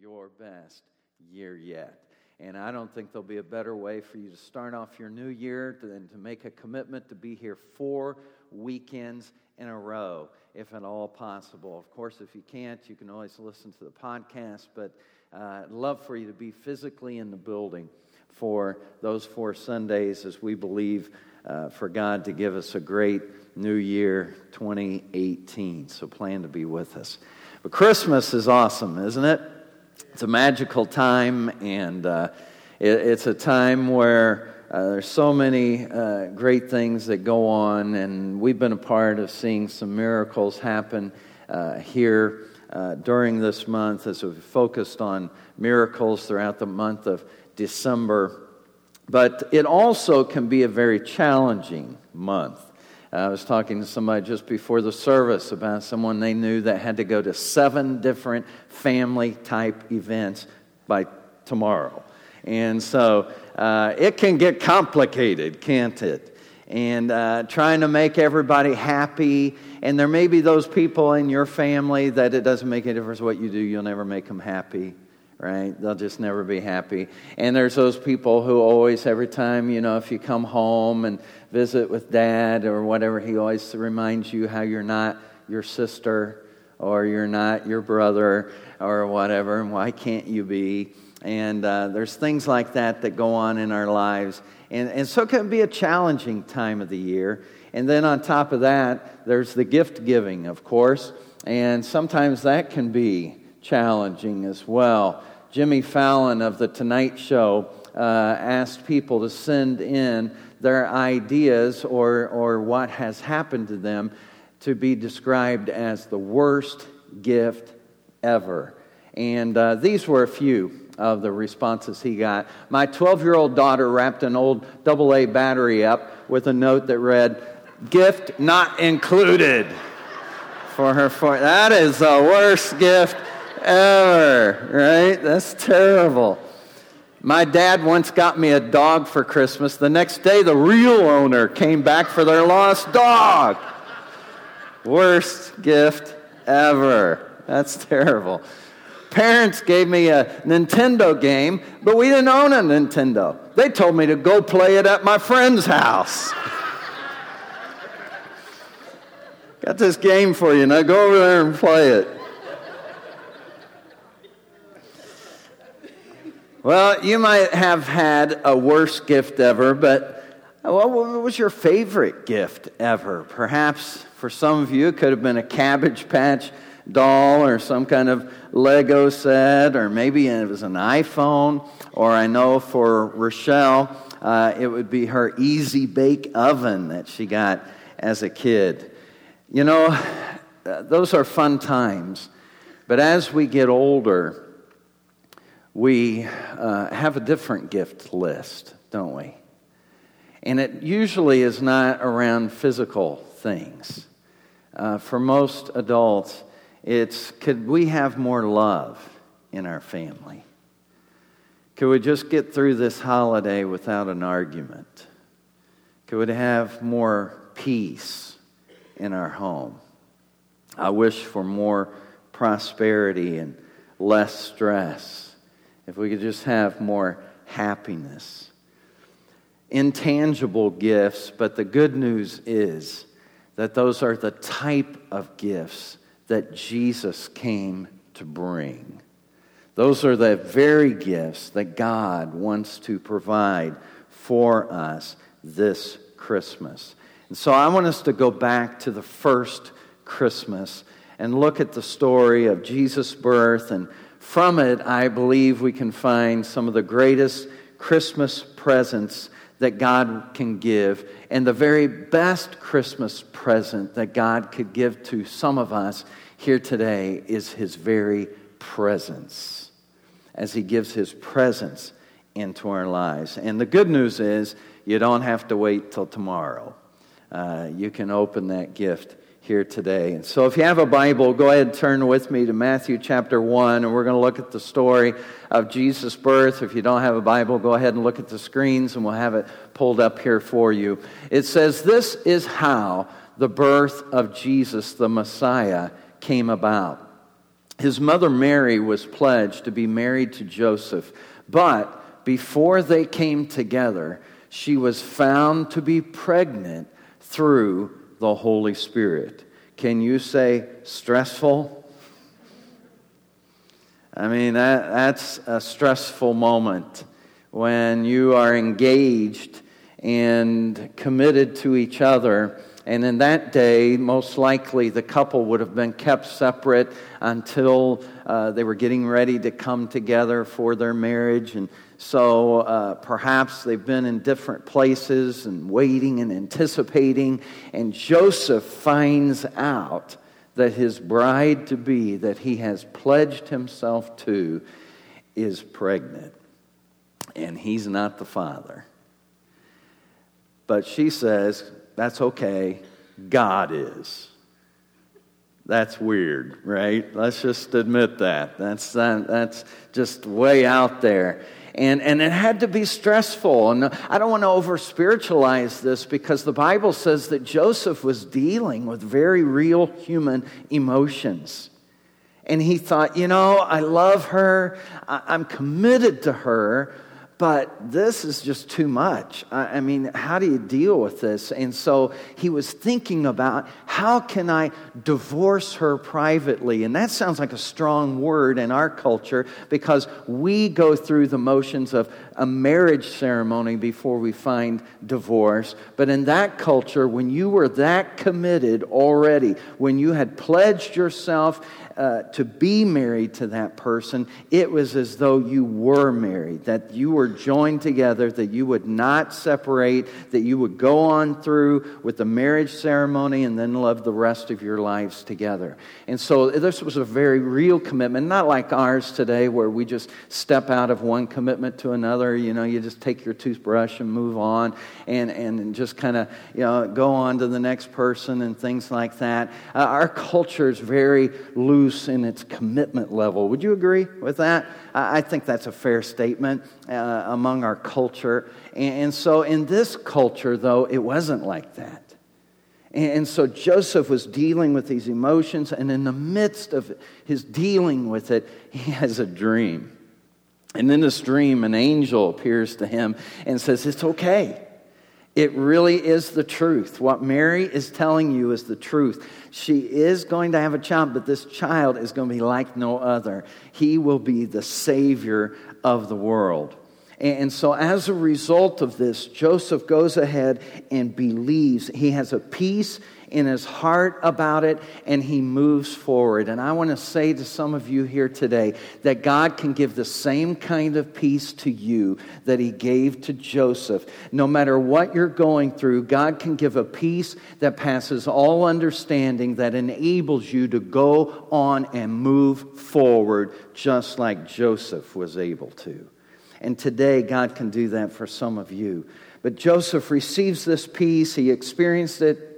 your best year yet. And I don't think there'll be a better way for you to start off your new year than to make a commitment to be here four weekends in a row, if at all possible. Of course, if you can't, you can always listen to the podcast, but uh, I'd love for you to be physically in the building for those four Sundays as we believe uh, for God to give us a great new year 2018. So plan to be with us. But Christmas is awesome, isn't it? It's a magical time, and uh, it, it's a time where uh, there's so many uh, great things that go on, and we've been a part of seeing some miracles happen uh, here uh, during this month as we've focused on miracles throughout the month of December. But it also can be a very challenging month. I was talking to somebody just before the service about someone they knew that had to go to seven different family type events by tomorrow. And so uh, it can get complicated, can't it? And uh, trying to make everybody happy. And there may be those people in your family that it doesn't make any difference what you do, you'll never make them happy right? They'll just never be happy. And there's those people who always, every time, you know, if you come home and visit with dad or whatever, he always reminds you how you're not your sister or you're not your brother or whatever, and why can't you be? And uh, there's things like that that go on in our lives. And, and so it can be a challenging time of the year. And then on top of that, there's the gift giving, of course. And sometimes that can be challenging as well. Jimmy Fallon of The Tonight Show uh, asked people to send in their ideas or, or what has happened to them to be described as the worst gift ever. And uh, these were a few of the responses he got. My 12 year old daughter wrapped an old AA battery up with a note that read, Gift not included for her. For- that is the worst gift ever, right? That's terrible. My dad once got me a dog for Christmas. The next day, the real owner came back for their lost dog. Worst gift ever. That's terrible. Parents gave me a Nintendo game, but we didn't own a Nintendo. They told me to go play it at my friend's house. Got this game for you. Now go over there and play it. Well, you might have had a worse gift ever, but what was your favorite gift ever? Perhaps for some of you, it could have been a Cabbage Patch doll or some kind of Lego set, or maybe it was an iPhone, or I know for Rochelle, uh, it would be her Easy Bake Oven that she got as a kid. You know, uh, those are fun times, but as we get older, we uh, have a different gift list, don't we? And it usually is not around physical things. Uh, for most adults, it's could we have more love in our family? Could we just get through this holiday without an argument? Could we have more peace in our home? I wish for more prosperity and less stress if we could just have more happiness. Intangible gifts, but the good news is that those are the type of gifts that Jesus came to bring. Those are the very gifts that God wants to provide for us this Christmas. And so I want us to go back to the first Christmas and look at the story of Jesus' birth and from it, I believe we can find some of the greatest Christmas presents that God can give, and the very best Christmas present that God could give to some of us here today is His very presence, as He gives His presence into our lives. And the good news is, you don't have to wait till tomorrow. Uh, you can open that gift here today. And so if you have a Bible, go ahead and turn with me to Matthew chapter 1, and we're going to look at the story of Jesus' birth. If you don't have a Bible, go ahead and look at the screens, and we'll have it pulled up here for you. It says, This is how the birth of Jesus, the Messiah, came about. his mother Mary was pledged to be married to Joseph, but before they came together, she was found to be pregnant through the Holy Spirit. Can you say stressful? I mean, that, that's a stressful moment when you are engaged and committed to each other. And in that day, most likely the couple would have been kept separate until uh, they were getting ready to come together for their marriage. And so uh, perhaps they've been in different places and waiting and anticipating. And Joseph finds out that his bride to be, that he has pledged himself to, is pregnant. And he's not the father. But she says, That's okay, God is. That's weird, right? Let's just admit that. That's, that's just way out there and, and it had to be stressful. And I don't want to over spiritualize this because the Bible says that Joseph was dealing with very real human emotions. And he thought, you know, I love her, I'm committed to her, but this is just too much. I, mean, how do you deal with this? And so he was thinking about how can I divorce her privately? And that sounds like a strong word in our culture because we go through the motions of a marriage ceremony before we find divorce. But in that culture, when you were that committed already, when you had pledged yourself uh, to be married to that person, it was as though you were married, that you were joined together, that you would not separate, that you would go on through with the marriage ceremony and then love the rest of your lives together. And so this was a very real commitment, not like ours today where we just step out of one commitment to another. You know, you just take your toothbrush and move on and, and just kind of, you know, go on to the next person and things like that. Uh, our culture is very loose loose in its commitment level. Would you agree with that? I think that's a fair statement uh, among our culture. And so in this culture, though, it wasn't like that. And so Joseph was dealing with these emotions, and in the midst of his dealing with it, he has a dream. And in this dream, an angel appears to him and says, It's okay. It really is the truth. What Mary is telling you is the truth. She is going to have a child, but this child is going to be like no other. He will be the Savior of the world. And so, as a result of this, Joseph goes ahead and believes. He has a peace in his heart about it and he moves forward. And I want to say to some of you here today that God can give the same kind of peace to you that he gave to Joseph. No matter what you're going through, God can give a peace that passes all understanding that enables you to go on and move forward just like Joseph was able to. And today, God can do that for some of you. But Joseph receives this peace, he experienced it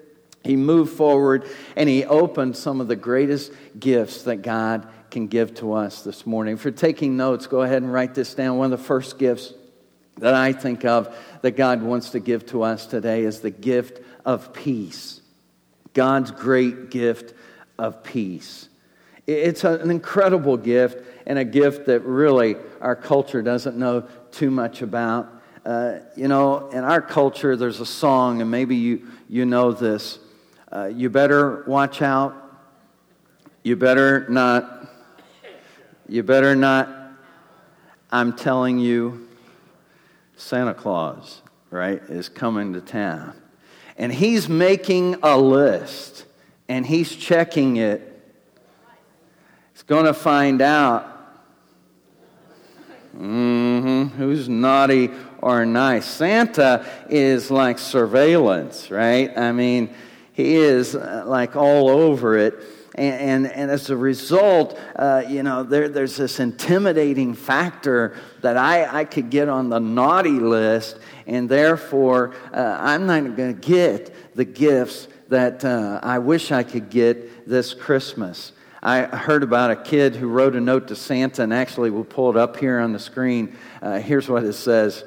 he moved forward and he opened some of the greatest gifts that God can give to us this morning. If you're taking notes, go ahead and write this down. One of the first gifts that I think of that God wants to give to us today is the gift of peace. God's great gift of peace. It's an incredible gift and a gift that really our culture doesn't know too much about. Uh, you know, in our culture, there's a song, and maybe you, you know this. Uh, you better watch out. You better not. You better not. I'm telling you, Santa Claus, right, is coming to town. And he's making a list and he's checking it. He's going to find out mm-hmm, who's naughty or nice. Santa is like surveillance, right? I mean, he is uh, like all over it. And, and, and, as a result, uh, you know, there, there's this intimidating factor that I, I could get on the naughty list, and therefore uh, I'm not going to get the gifts that uh, I wish I could get this Christmas. I heard about a kid who wrote a note to Santa, and actually we'll pull it up here on the screen. Uh, here's what it says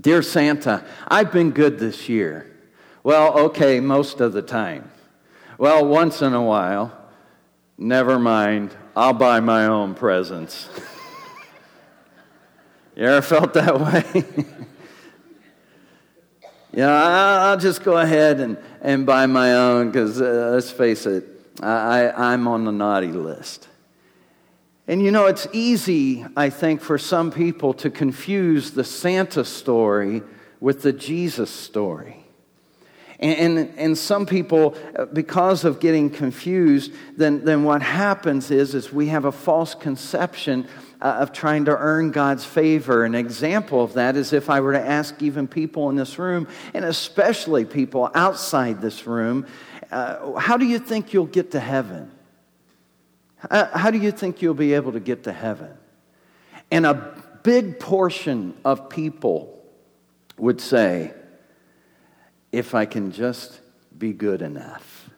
Dear Santa, I've been good this year. Well, okay, most of the time. Well, once in a while, never mind, I'll buy my own presents. you ever felt that way? Yeah, I'll just go ahead and, and buy my own because uh, let's face it, I, I, I'm on the naughty list. And you know, it's easy, I think, for some people to confuse the Santa story with the Jesus story. And, and, and, some people, uh, because of getting confused, then, then what happens is, is we have a false conception uh, of trying to earn God's favor. An example of that is if I were to ask even people in this room, and especially people outside this room, uh, how do you think you'll get to heaven? Uh, how do you think you'll be able to get to heaven? And a big portion of people would say, if I can just be good enough.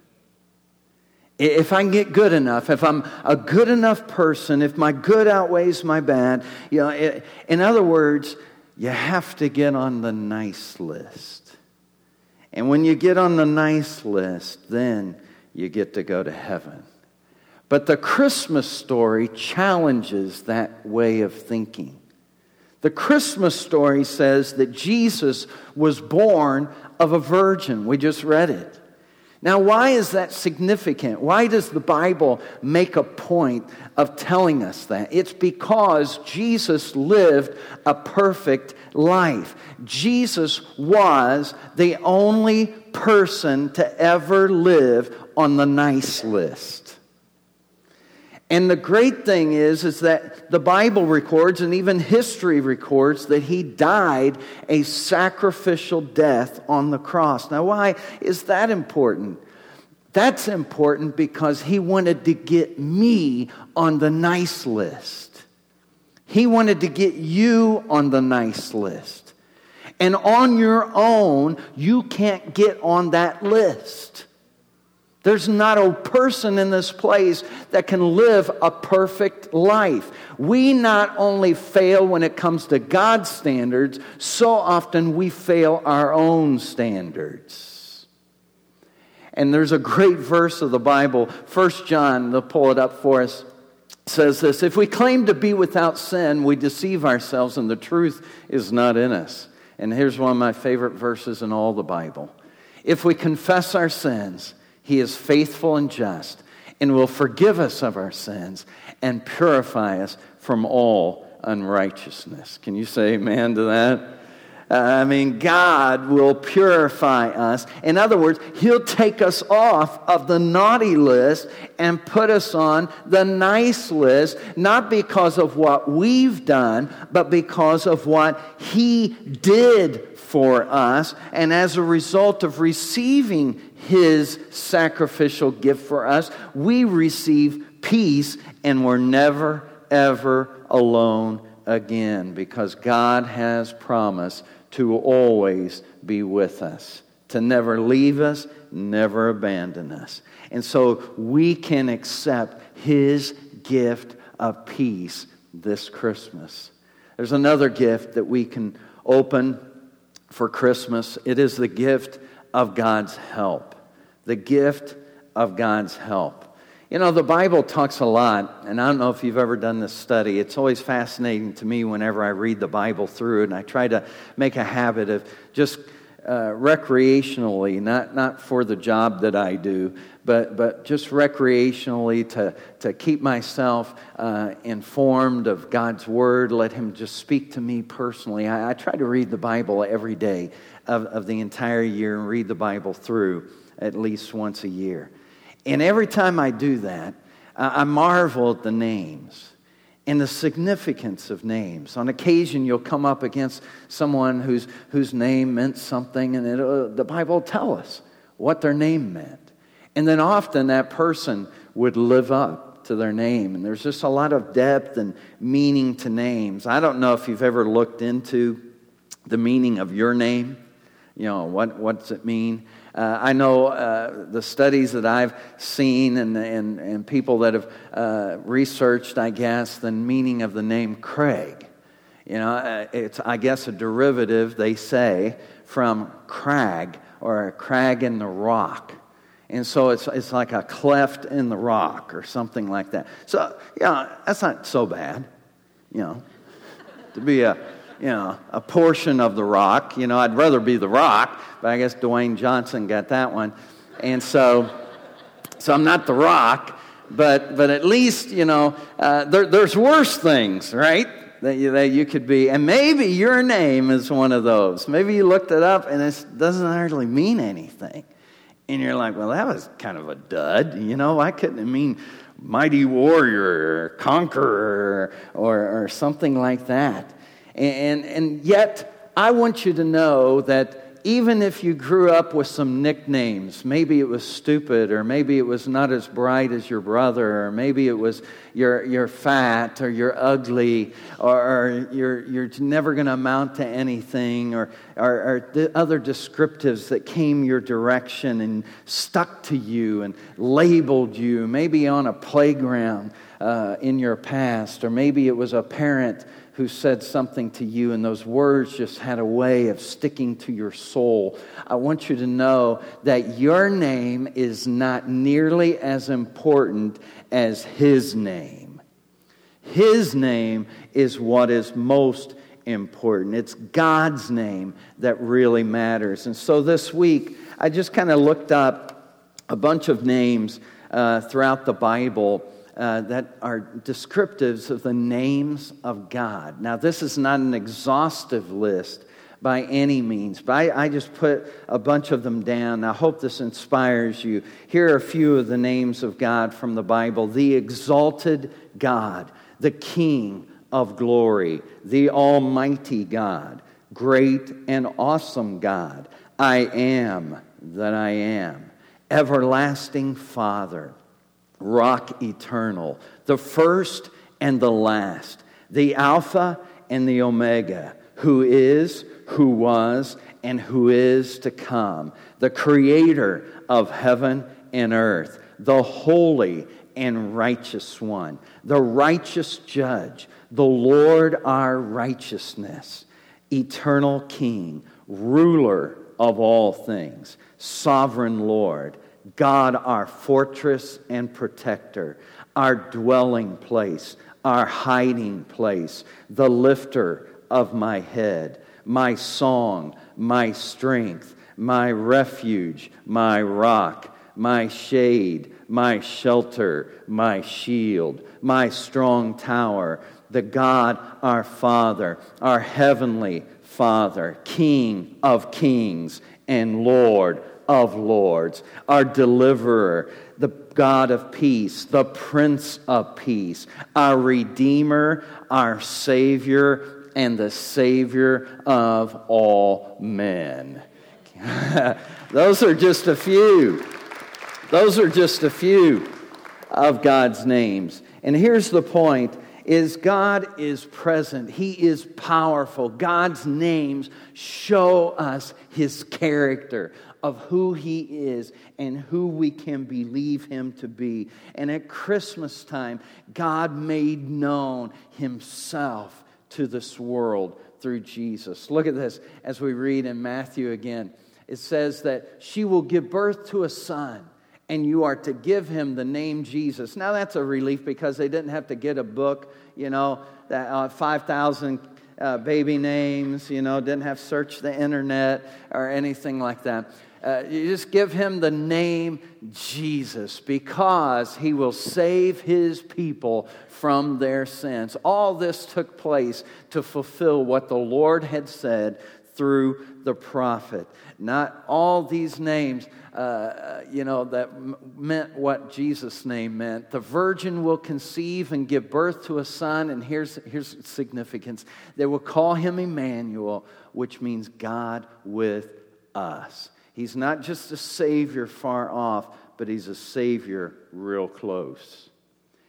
If I can get good enough, if I'm a good enough person, if my good outweighs my bad, you know, it, in other words, you have to get on the nice list. And when you get on the nice list, then you get to go to heaven. But the Christmas story challenges that way of thinking. The Christmas story says that Jesus was born of a virgin. We just read it. Now, why is that significant? Why does the Bible make a point of telling us that? It's because Jesus lived a perfect life. Jesus was the only person to ever live on the nice list. And the great thing is, is that the Bible records and even history records that he died a sacrificial death on the cross. Now, why is that important? That's important because he wanted to get me on the nice list. He wanted to get you on the nice list. And on your own, you can't get on that list. There's not a person in this place that can live a perfect life. We not only fail when it comes to God's standards, so often we fail our own standards. And there's a great verse of the Bible, First John, they'll pull it up for us, says this If we claim to be without sin, we deceive ourselves, and the truth is not in us. And here's one of my favorite verses in all the Bible. If we confess our sins, he is faithful and just and will forgive us of our sins and purify us from all unrighteousness. Can you say amen to that? Uh, I mean, God will purify us. In other words, He'll take us off of the naughty list and put us on the nice list, not because of what we've done, but because of what He did for us. And as a result of receiving his sacrificial gift for us, we receive peace and we're never, ever alone again because God has promised to always be with us, to never leave us, never abandon us. And so we can accept his gift of peace this Christmas. There's another gift that we can open for Christmas. It is the gift of God's help. The gift of God's help. You know, the Bible talks a lot, and I don't know if you've ever done this study. It's always fascinating to me whenever I read the Bible through, and I try to make a habit of just uh, recreationally, not, not for the job that I do, but, but just recreationally to, to keep myself uh, informed of God's Word, let Him just speak to me personally. I, I try to read the Bible every day of, of the entire year and read the Bible through at least once a year. And every time I do that, I marvel at the names and the significance of names. On occasion, you'll come up against someone whose, whose name meant something, and it, uh, the Bible will tell us what their name meant. And then often that person would live up to their name. And there's just a lot of depth and meaning to names. I don't know if you've ever looked into the meaning of your name. You know, what, what does it mean? Uh, I know uh, the studies that I've seen and, and, and people that have uh, researched, I guess, the meaning of the name Craig. You know, uh, it's, I guess, a derivative, they say, from crag or a crag in the rock. And so it's, it's like a cleft in the rock or something like that. So, yeah, that's not so bad, you know, to be a, you know, a portion of the rock. You know, I'd rather be the rock, but I guess Dwayne Johnson got that one. And so, so I'm not the rock, but, but at least, you know, uh, there, there's worse things, right? That you, that you could be. And maybe your name is one of those. Maybe you looked it up and it doesn't hardly mean anything. And you're like, well, that was kind of a dud. You know, I couldn't mean mighty warrior or conqueror or, or something like that? And, and yet, I want you to know that even if you grew up with some nicknames, maybe it was stupid, or maybe it was not as bright as your brother, or maybe it was you're, you're fat, or you're ugly, or, you're, you're never going to amount to anything, or, or, or the other descriptives that came your direction and stuck to you and labeled you, maybe on a playground uh, in your past, or maybe it was a parent who said something to you, and those words just had a way of sticking to your soul. I want you to know that your name is not nearly as important as His name. His name is what is most important. It's God's name that really matters. And so this week, I just kind of looked up a bunch of names uh, throughout the Bible uh, that are descriptives of the names of God. Now, this is not an exhaustive list by any means, but I, I, just put a bunch of them down. I hope this inspires you. Here are a few of the names of God from the Bible the exalted God, the King of glory, the Almighty God, great and awesome God. I am that I am, everlasting Father rock eternal, the first and the last, the Alpha and the Omega, who is, who was, and who is to come, the creator of heaven and earth, the holy and righteous one, the righteous judge, the Lord our righteousness, eternal King, ruler of all things, sovereign Lord God, our fortress and protector, our dwelling place, our hiding place, the lifter of my head, my song, my strength, my refuge, my rock, my shade, my shelter, my shield, my strong tower, the God our Father, our heavenly Father, King of kings and Lord of lords, our deliverer, the God of peace, the Prince of peace, our Redeemer, our Savior, and the Savior of all men. Those are just a few. Those are just a few of God's names. And here's the point is God is present. He is powerful. God's names show us his character of who He is and who we can believe Him to be. And at Christmas time, God made known Himself to this world through Jesus. Look at this as we read in Matthew again. It says that she will give birth to a son and you are to give him the name Jesus. Now that's a relief because they didn't have to get a book, you know, that uh, 5,000 uh, baby names, you know, didn't have to search the internet or anything like that. Uh, you just give him the name Jesus because he will save his people from their sins. All this took place to fulfill what the Lord had said through the prophet. Not all these names, uh, uh you know, that m- meant what Jesus' name meant. The virgin will conceive and give birth to a son, and here's, here's significance. They will call him Emmanuel, which means God with us. He's not just a Savior far off, but He's a Savior real close.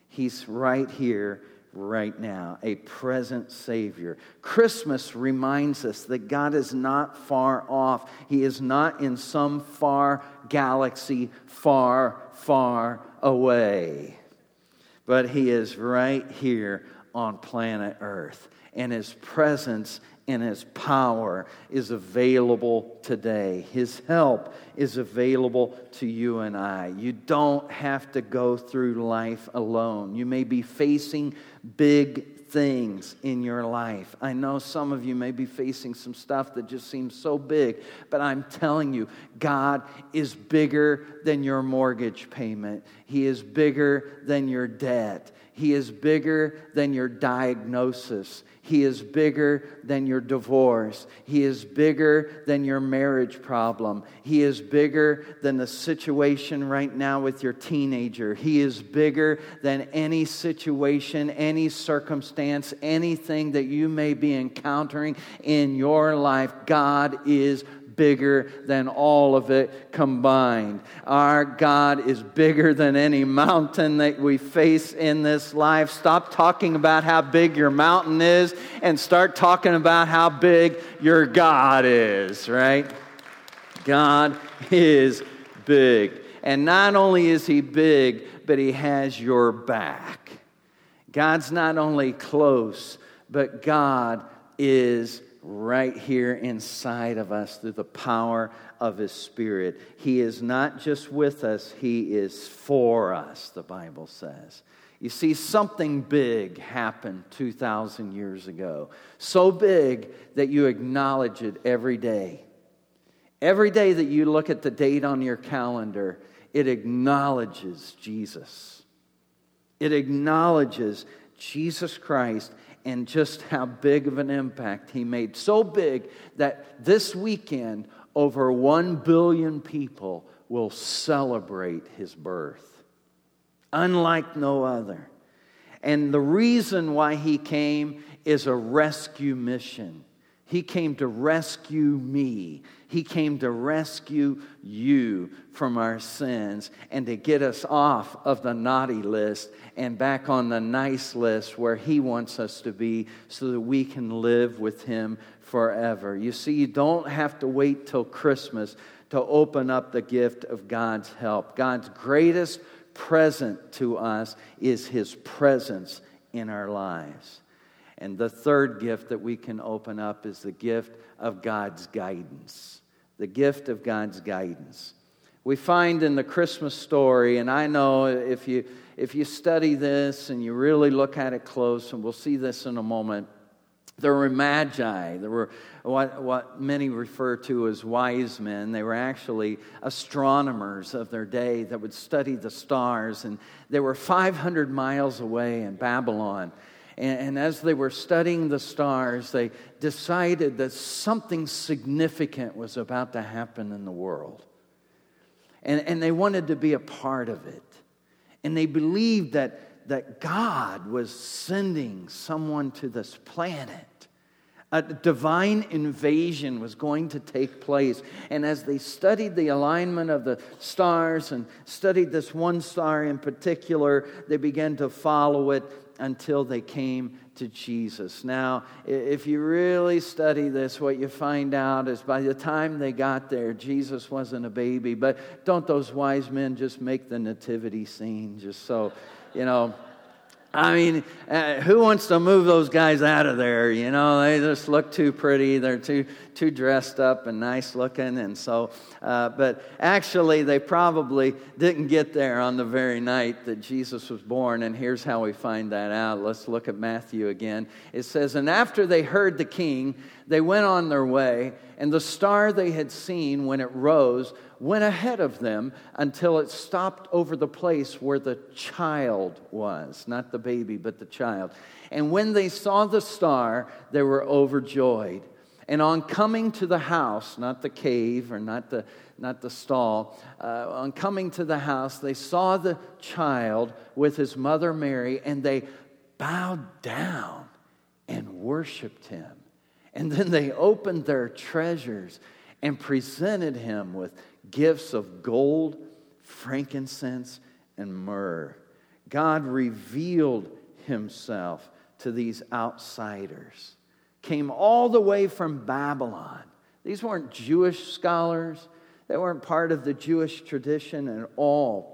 He's right here, right now, a present Savior. Christmas reminds us that God is not far off, He is not in some far galaxy, far, far away. But He is right here on planet Earth. And his presence and his power is available today. His help is available to you and I. You don't have to go through life alone. You may be facing big things in your life. I know some of you may be facing some stuff that just seems so big, but I'm telling you, God is bigger than your mortgage payment, He is bigger than your debt. He is bigger than your diagnosis. He is bigger than your divorce. He is bigger than your marriage problem. He is bigger than the situation right now with your teenager. He is bigger than any situation, any circumstance, anything that you may be encountering in your life. God is bigger than all of it combined. Our God is bigger than any mountain that we face in this life. Stop talking about how big your mountain is and start talking about how big your God is, right? God is big. And not only is He big, but He has your back. God's not only close, but God is right here inside of us through the power of His Spirit. He is not just with us, He is for us, the Bible says. You see, something big happened 2,000 years ago. So big that you acknowledge it every day. Every day that you look at the date on your calendar, it acknowledges Jesus. It acknowledges Jesus Christ and just how big of an impact he made. So big that this weekend, over 1 billion people will celebrate his birth, unlike no other. And the reason why he came is a rescue mission. He came to rescue me. He came to rescue you from our sins and to get us off of the naughty list and back on the nice list where He wants us to be so that we can live with Him forever. You see, you don't have to wait till Christmas to open up the gift of God's help. God's greatest present to us is His presence in our lives. And the third gift that we can open up is the gift of God's guidance. The gift of God's guidance. We find in the Christmas story, and I know if you, if you study this and you really look at it close, and we'll see this in a moment, there were magi. There were what, what many refer to as wise men. They were actually astronomers of their day that would study the stars. And they were 500 miles away in Babylon. And, and as they were studying the stars, they decided that something significant was about to happen in the world. And, and they wanted to be a part of it. And they believed that, that God was sending someone to this planet. A divine invasion was going to take place. And as they studied the alignment of the stars and studied this one star in particular, they began to follow it until they came to Jesus. Now, if you really study this, what you find out is by the time they got there, Jesus wasn't a baby. But don't those wise men just make the nativity scene just so, you know? I mean, uh, who wants to move those guys out of there? You know, they just look too pretty. They're too too dressed up and nice looking, and so. Uh, but actually, they probably didn't get there on the very night that Jesus was born. And here's how we find that out. Let's look at Matthew again. It says, "And after they heard the king, they went on their way, and the star they had seen when it rose." Went ahead of them until it stopped over the place where the child was, not the baby, but the child. And when they saw the star, they were overjoyed. And on coming to the house, not the cave or not the, not the stall, uh, on coming to the house, they saw the child with his mother Mary, and they bowed down and worshiped him. And then they opened their treasures and presented him with gifts of gold, frankincense, and myrrh. God revealed himself to these outsiders, came all the way from Babylon. These weren't Jewish scholars, they weren't part of the Jewish tradition at all.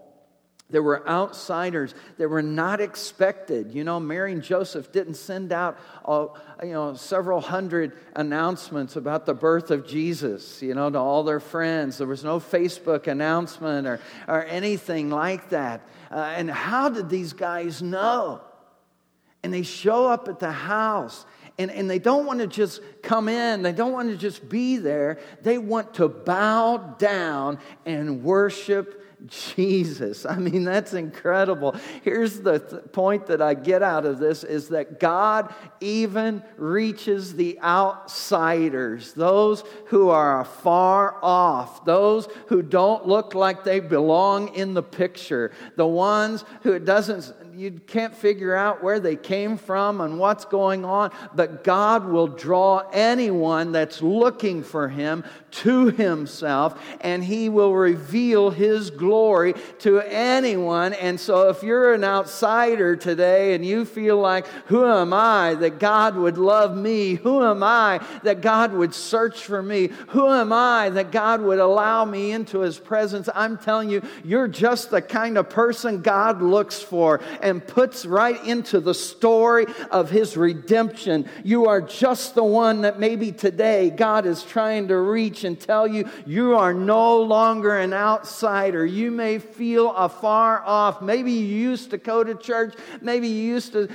There were outsiders that were not expected. You know, Mary and Joseph didn't send out, uh, you know, several hundred announcements about the birth of Jesus, you know, to all their friends. There was no Facebook announcement or, or anything like that. Uh, and how did these guys know? And they show up at the house and, and they don't want to just come in, they don't want to just be there. They want to bow down and worship Jesus. I mean, that's incredible. Here's the th- point that I get out of this is that God even reaches the outsiders, those who are far off, those who don't look like they belong in the picture, the ones who it doesn't you can't figure out where they came from and what's going on, but God will draw anyone that's looking for Him to Himself, and He will reveal His glory to anyone. And so, if you're an outsider today and you feel like, Who am I that God would love me? Who am I that God would search for me? Who am I that God would allow me into His presence? I'm telling you, you're just the kind of person God looks for puts right into the story of his redemption. You are just the one that maybe today God is trying to reach and tell you you are no longer an outsider. You may feel afar off. Maybe you used to go to church, maybe you used to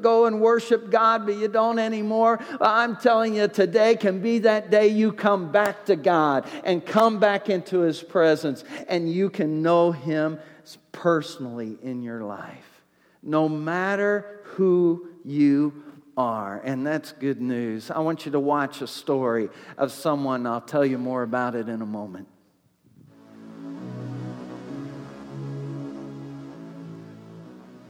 go and worship God, but you don't anymore. I'm telling you, today can be that day you come back to God and come back into his presence and you can know him personally in your life no matter who you are. And that's good news. I want you to watch a story of someone. I'll tell you more about it in a moment.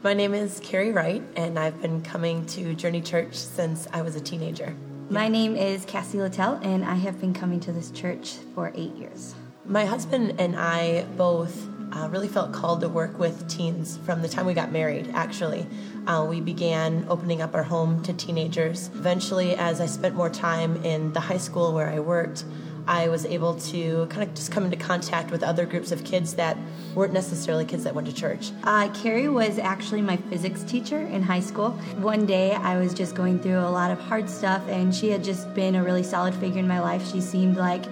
My name is Carrie Wright, and I've been coming to Journey Church since I was a teenager. My name is Cassie Littell, and I have been coming to this church for eight years. My husband and I both uh, really felt called to work with teens from the time we got married, actually. Uh, we began opening up our home to teenagers. Eventually, as I spent more time in the high school where I worked, I was able to kind of just come into contact with other groups of kids that weren't necessarily kids that went to church. Uh, Carrie was actually my physics teacher in high school. One day I was just going through a lot of hard stuff, and she had just been a really solid figure in my life. She seemed like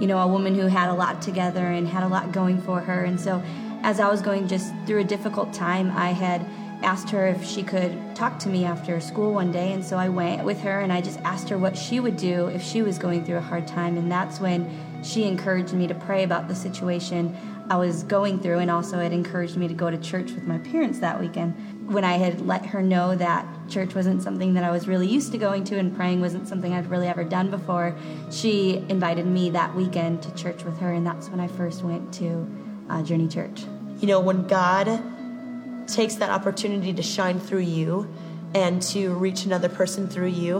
you know, a woman who had a lot together and had a lot going for her. And so, as I was going just through a difficult time, I had asked her if she could talk to me after school one day. And so I went with her and I just asked her what she would do if she was going through a hard time. And that's when she encouraged me to pray about the situation I was going through, and also it encouraged me to go to church with my parents that weekend. When I had let her know that church wasn't something that I was really used to going to and praying wasn't something I'd really ever done before, she invited me that weekend to church with her, and that's when I first went to uh, Journey Church. You know, when God takes that opportunity to shine through you and to reach another person through you,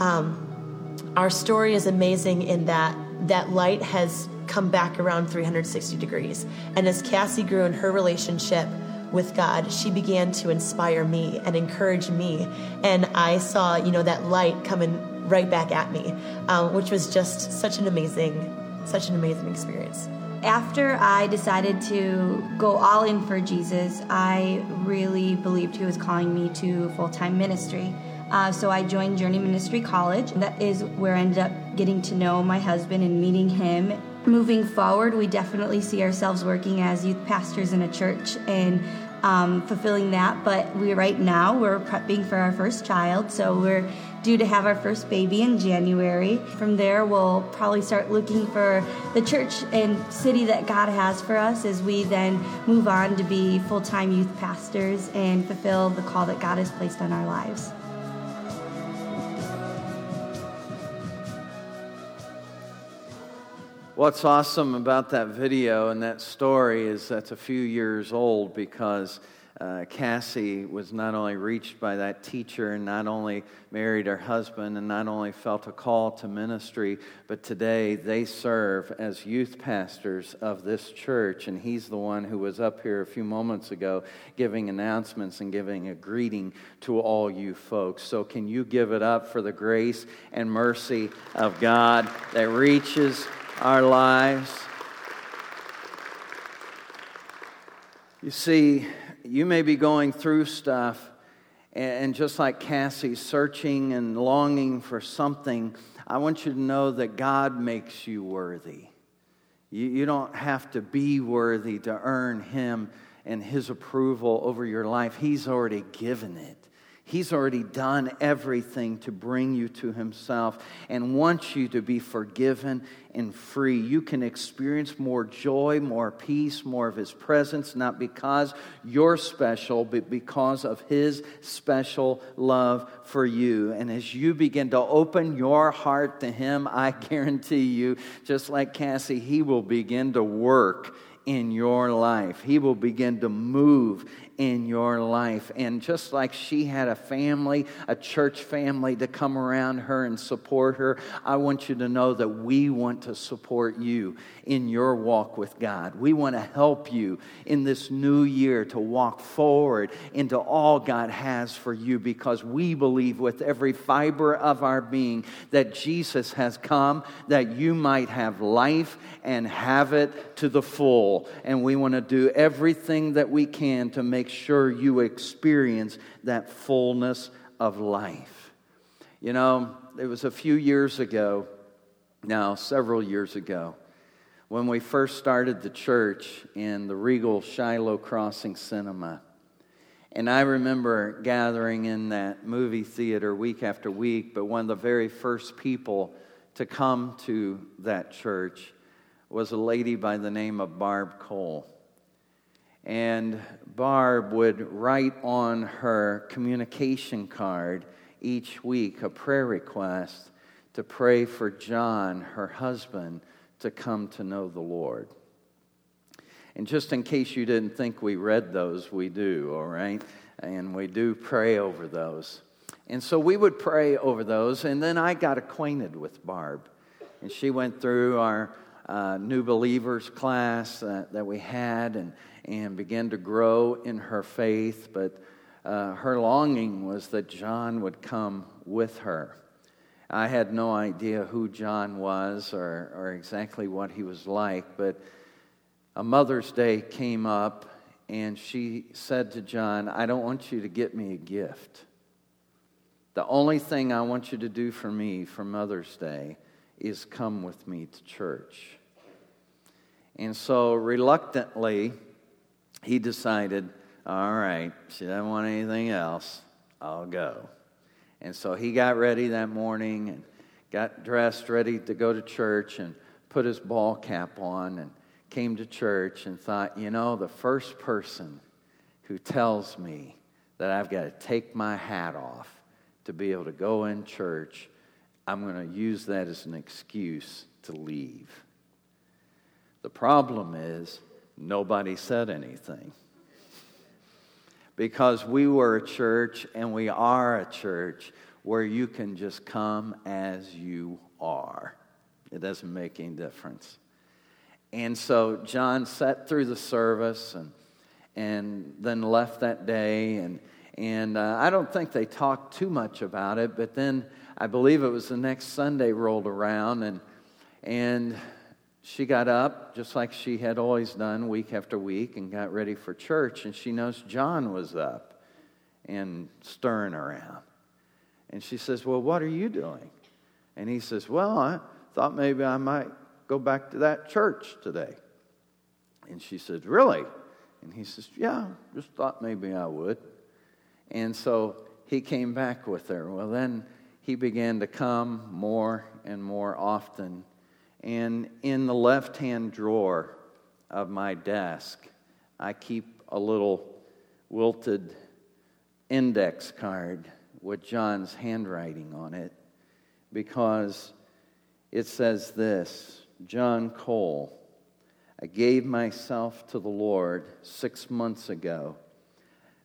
um, our story is amazing in that that light has come back around 360 degrees. And as Cassie grew in her relationship with God, she began to inspire me and encourage me. And I saw, you know, that light coming right back at me, um, which was just such an amazing, such an amazing experience. After I decided to go all in for Jesus, I really believed He was calling me to full time ministry. Uh, so I joined Journey Ministry College. That is where I ended up getting to know my husband and meeting him moving forward, we definitely see ourselves working as youth pastors in a church and um, fulfilling that. But we right now we're prepping for our first child, so we're due to have our first baby in January. From there, we'll probably start looking for the church and city that God has for us as we then move on to be full time youth pastors and fulfill the call that God has placed on our lives. What's awesome about that video and that story is that's a few years old because uh, Cassie was not only reached by that teacher and not only married her husband and not only felt a call to ministry, but today they serve as youth pastors of this church. And he's the one who was up here a few moments ago giving announcements and giving a greeting to all you folks. So, can you give it up for the grace and mercy of God that reaches our lives. You see, you may be going through stuff, and just like Cassie, searching and longing for something, I want you to know that God makes you worthy. You, you don't have to be worthy to earn Him and His approval over your life, He's already given it. He's already done everything to bring you to Himself and wants you to be forgiven and free. You can experience more joy, more peace, more of His presence, not because you're special, but because of His special love for you. And as you begin to open your heart to Him, I guarantee you, just like Cassie, He will begin to work in your life. He will begin to move in your life. And just like she had a family, a church family to come around her and support her, I want you to know that we want to support you in your walk with God. We want to help you in this new year to walk forward into all God has for you because we believe with every fiber of our being that Jesus has come that you might have life and have it to the full. And we want to do everything that we can to make sure you experience that fullness of life. You know, it was a few years ago, now several years ago, when we first started the church in the Regal Shiloh Crossing Cinema. And I remember gathering in that movie theater week after week, but one of the very first people to come to that church was a lady by the name of Barb Cole. And Barb would write on her communication card each week a prayer request to pray for John, her husband, to come to know the Lord. And just in case you didn't think we read those, we do, all right? And we do pray over those. And so we would pray over those, and then I got acquainted with Barb. And she went through our uh, new believers class uh, that we had and, and began to grow in her faith. But uh, her longing was that John would come with her. I had no idea who John was or, or exactly what he was like, but a Mother's Day came up and she said to John, I don't want you to get me a gift. The only thing I want you to do for me for Mother's Day is come with me to church. And so reluctantly, he decided, all right, she doesn't want anything else, I'll go. And so he got ready that morning and got dressed, ready to go to church, and put his ball cap on and came to church and thought, you know, the first person who tells me that I've got to take my hat off to be able to go in church, I'm going to use that as an excuse to leave. The problem is, nobody said anything because we were a church and we are a church where you can just come as you are. It doesn't make any difference. And so John sat through the service and, and then left that day. And, and uh, I don't think they talked too much about it, but then I believe it was the next Sunday rolled around and, and she got up just like she had always done week after week and got ready for church and she knows john was up and stirring around. And she says well what are you doing? And he says well i thought maybe i might go back to that church today. And she says really? And he says yeah just thought maybe i would. And so he came back with her. Well then he began to come more and more often and in the left hand drawer of my desk, I keep a little wilted index card with John's handwriting on it because it says this John Cole, I gave myself to the Lord six months ago.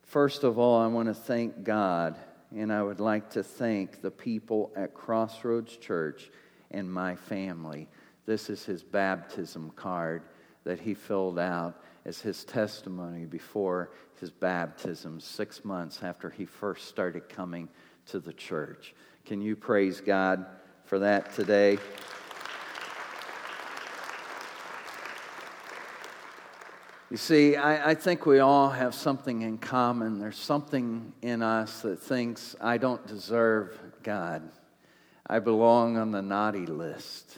First of all, I want to thank God, and I would like to thank the people at Crossroads Church and my family this is his baptism card that he filled out as his testimony before his baptism, six months after he first started coming to the church. Can you praise God for that today? You see, I, I, think we all have something in common. There's something in us that thinks, I don't deserve God. I belong on the naughty list.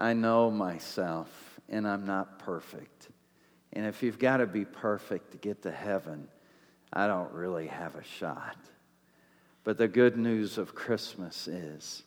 I know myself, and I'm not perfect. And if you've got to be perfect to get to heaven, I don't really have a shot. But the good news of Christmas is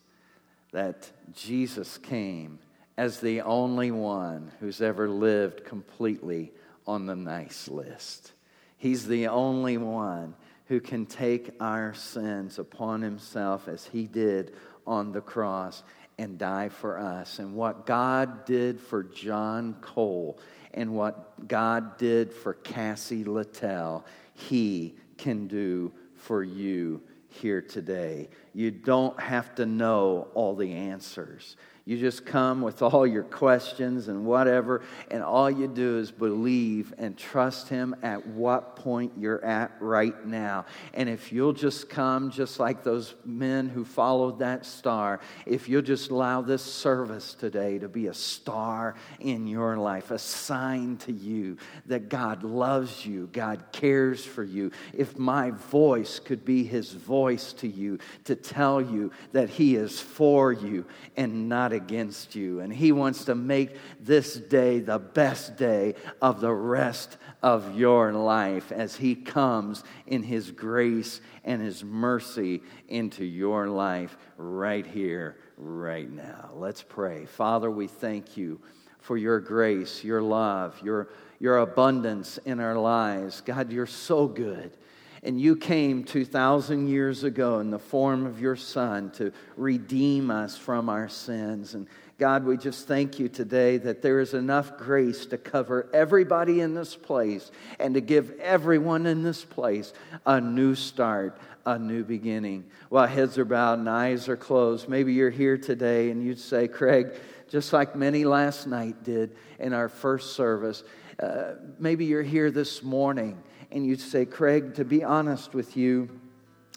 that Jesus came as the only one who's ever lived completely on the nice list. He's the only one who can take our sins upon himself as he did on the cross and die for us. And what God did for John Cole and what God did for Cassie Littell, he can do for you here today. You don't have to know all the answers. You just come with all your questions and whatever, and all you do is believe and trust Him at what point you're at right now. And if you'll just come, just like those men who followed that star, if you'll just allow this service today to be a star in your life, a sign to you that God loves you, God cares for you. If my voice could be His voice to you to tell you that He is for you and not against you. And He wants to make this day the best day of the rest of your life as He comes in His grace and His mercy into your life right here, right now. Let's pray. Father, we thank you for your grace, your love, your, your abundance in our lives. God, you're so good. And you came 2,000 years ago in the form of your Son to redeem us from our sins. And God, we just thank you today that there is enough grace to cover everybody in this place and to give everyone in this place a new start, a new beginning. While heads are bowed and eyes are closed, maybe you're here today and you'd say, Craig, just like many last night did in our first service, uh, maybe you're here this morning and you'd say, Craig, to be honest with you,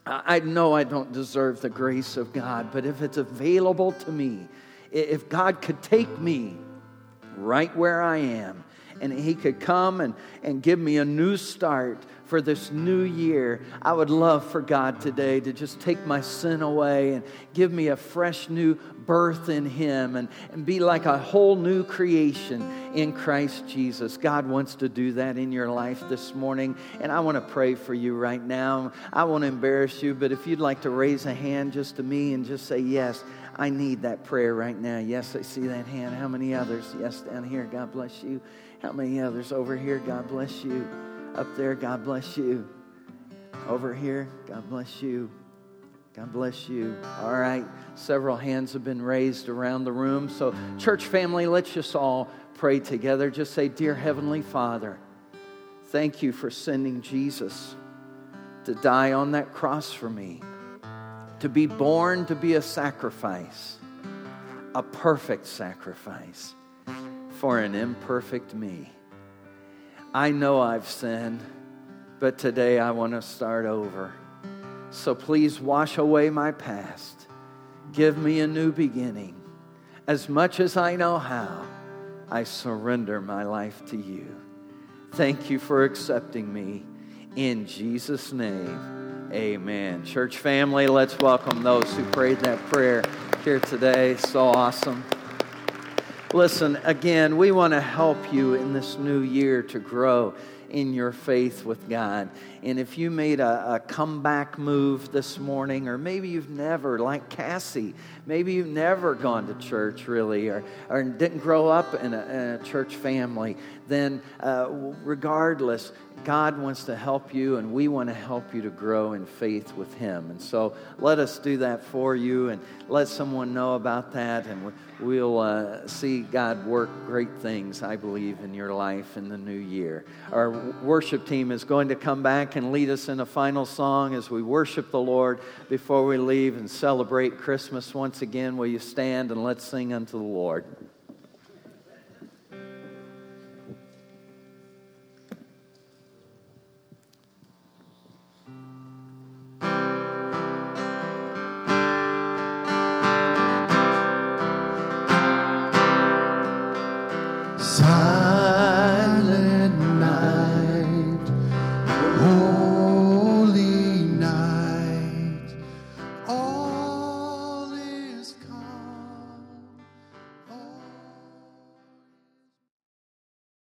I know I don't deserve the grace of God, but if it's available to me, if God could take me right where I am, and He could come and, and give me a new start for this new year, I would love for God today to just take my sin away and give me a fresh new birth in Him and, and be like a whole new creation in Christ Jesus. God wants to do that in your life this morning, and I want to pray for you right now. I won't embarrass you, but if you'd like to raise a hand just to me and just say, Yes, I need that prayer right now. Yes, I see that hand. How many others? Yes, down here. God bless you. How many others over here? God bless you. Up there, God bless you. Over here, God bless you. God bless you. All right, several hands have been raised around the room. So, church family, let's just all pray together. Just say, Dear Heavenly Father, thank you for sending Jesus to die on that cross for me, to be born to be a sacrifice, a perfect sacrifice for an imperfect me. I know I've sinned, but today I want to start over. So please wash away my past. Give me a new beginning. As much as I know how, I surrender my life to you. Thank you for accepting me. In Jesus' name, amen. Church family, let's welcome those who prayed that prayer here today. So awesome. Listen, again, we want to help you in this new year to grow in your faith with God. And if you made a, a, comeback move this morning, or maybe you've never, like Cassie, maybe you've never gone to church really, or, or didn't grow up in a, in a church family, then uh, regardless, God wants to help you, and we want to help you to grow in faith with Him. And so let us do that for you and let someone know about that, and we'll uh, see God work great things, I believe, in your life in the new year. Our worship team is going to come back and lead us in a final song as we worship the Lord before we leave and celebrate Christmas once again. Will you stand and let's sing unto the Lord?